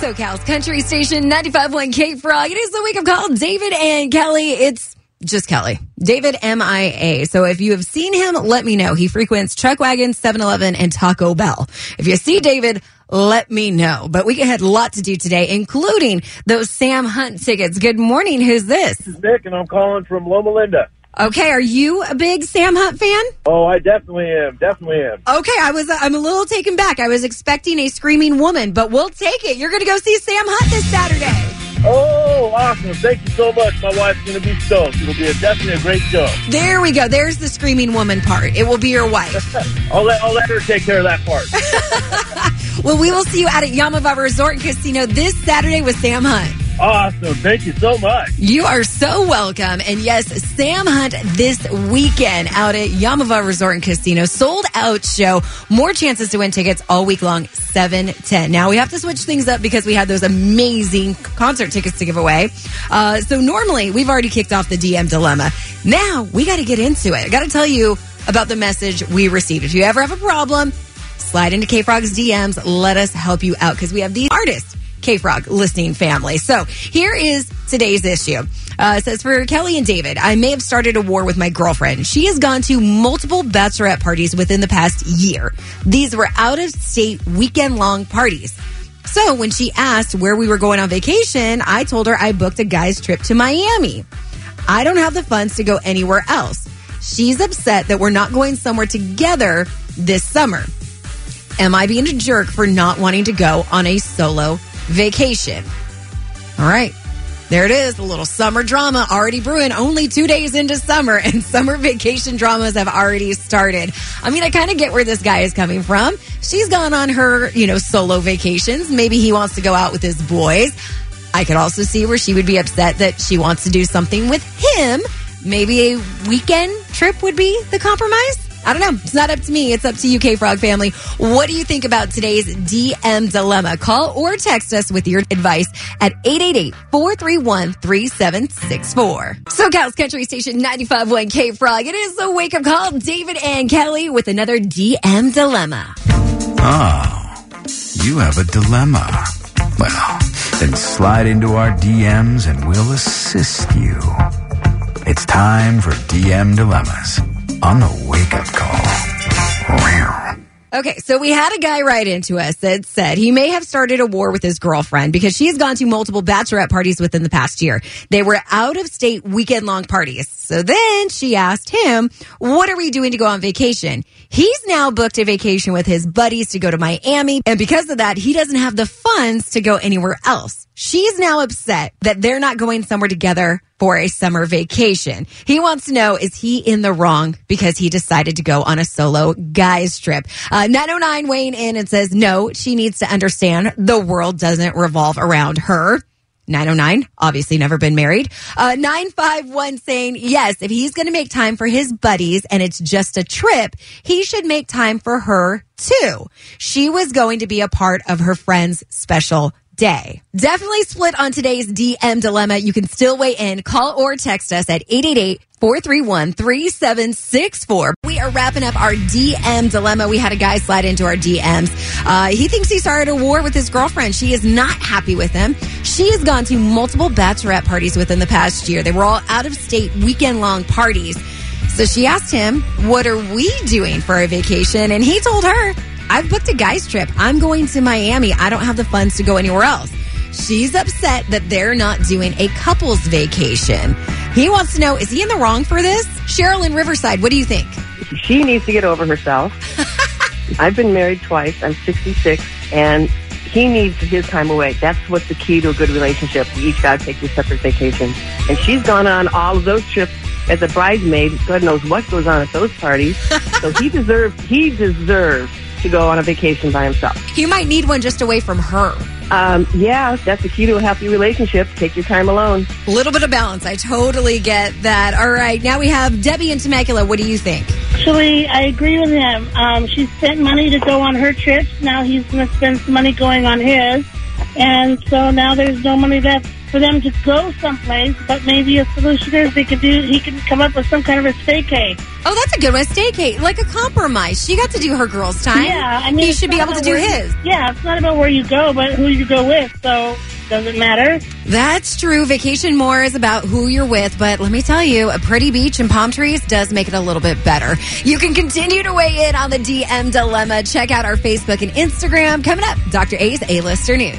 SoCal's Country Station 95.1 K Frog. It is the wake up call. David and Kelly. It's just Kelly. David MIA. So if you have seen him, let me know. He frequents Truck Wagon, 7-Eleven, and Taco Bell. If you see David, let me know. But we had a lot to do today, including those Sam Hunt tickets. Good morning. Who's this? This is Nick, and I'm calling from Loma Linda. Okay, are you a big Sam Hunt fan? Oh, I definitely am. Definitely am. Okay, I was uh, I'm a little taken back. I was expecting a screaming woman, but we'll take it. You're going to go see Sam Hunt this Saturday. Oh, awesome. Thank you so much. My wife's going to be stoked. It'll be a, definitely a great show. There we go. There's the screaming woman part. It will be your wife. I'll let, I'll let her take care of that part. well, we will see you out at Yamava Resort and Casino this Saturday with Sam Hunt. Awesome. Thank you so much. You are so welcome. And yes, Sam Hunt this weekend out at Yamava Resort and Casino. Sold out show. More chances to win tickets all week long, 7 10. Now we have to switch things up because we had those amazing concert tickets to give away. Uh, so normally we've already kicked off the DM dilemma. Now we got to get into it. I got to tell you about the message we received. If you ever have a problem, slide into K Frog's DMs. Let us help you out because we have these artists K Frog listening family. So here is today's issue. Uh, says for Kelly and David, I may have started a war with my girlfriend. She has gone to multiple bachelorette parties within the past year. These were out of state weekend long parties. So when she asked where we were going on vacation, I told her I booked a guy's trip to Miami. I don't have the funds to go anywhere else. She's upset that we're not going somewhere together this summer. Am I being a jerk for not wanting to go on a solo vacation. All right. There it is, a little summer drama already brewing only two days into summer, and summer vacation dramas have already started. I mean, I kind of get where this guy is coming from. She's gone on her, you know, solo vacations. Maybe he wants to go out with his boys. I could also see where she would be upset that she wants to do something with him. Maybe a weekend trip would be the compromise. I don't know. It's not up to me. It's up to you, K Frog family. What do you think about today's DM dilemma? Call or text us with your advice at 888-431-3764. SoCal's Country Station 95.1 K Frog. It is the wake up call. David and Kelly with another DM dilemma. Oh, you have a dilemma. Well, then slide into our DMs and we'll assist you. It's time for DM Dilemmas on the. Okay, so we had a guy write into us that said he may have started a war with his girlfriend because she has gone to multiple bachelorette parties within the past year. They were out of state weekend long parties. So then she asked him, What are we doing to go on vacation? He's now booked a vacation with his buddies to go to Miami. And because of that, he doesn't have the funds to go anywhere else. She's now upset that they're not going somewhere together for a summer vacation. He wants to know, is he in the wrong because he decided to go on a solo guys trip? Uh, 909 weighing in and says, no, she needs to understand the world doesn't revolve around her. 909, obviously never been married. Uh, 951 saying, yes, if he's going to make time for his buddies and it's just a trip, he should make time for her too. She was going to be a part of her friend's special day. Definitely split on today's DM dilemma. You can still weigh in. Call or text us at 888 431 3764. We are wrapping up our DM dilemma. We had a guy slide into our DMs. Uh, he thinks he started a war with his girlfriend. She is not happy with him. She has gone to multiple bachelorette parties within the past year. They were all out of state weekend long parties. So she asked him, What are we doing for a vacation? And he told her, I've booked a guy's trip. I'm going to Miami. I don't have the funds to go anywhere else. She's upset that they're not doing a couple's vacation. He wants to know is he in the wrong for this? Cheryl in Riverside, what do you think? She needs to get over herself. I've been married twice. I'm 66, and he needs his time away. That's what's the key to a good relationship. We each got to take your separate vacations. And she's gone on all of those trips as a bridesmaid. God knows what goes on at those parties. so he deserves he deserves to go on a vacation by himself. He might need one just away from her. Um, yeah, that's the key to a healthy relationship. Take your time alone. A little bit of balance. I totally get that. All right, now we have Debbie and Temecula. What do you think? Actually, I agree with him. Um, she spent money to go on her trips. Now he's going to spend some money going on his. And so now there's no money left for them to go someplace. But maybe a solution is they could do, he can come up with some kind of a staycay. Oh, that's a good one. Staycate, like a compromise. She got to do her girls' time. Yeah, I mean, he should be able to do you- his. yeah, it's not about where you go, but who you go with. So doesn't matter? That's true. Vacation more is about who you're with, but let me tell you, a pretty beach and palm trees does make it a little bit better. You can continue to weigh in on the DM dilemma. Check out our Facebook and Instagram. Coming up, Dr. A's A-Lister News.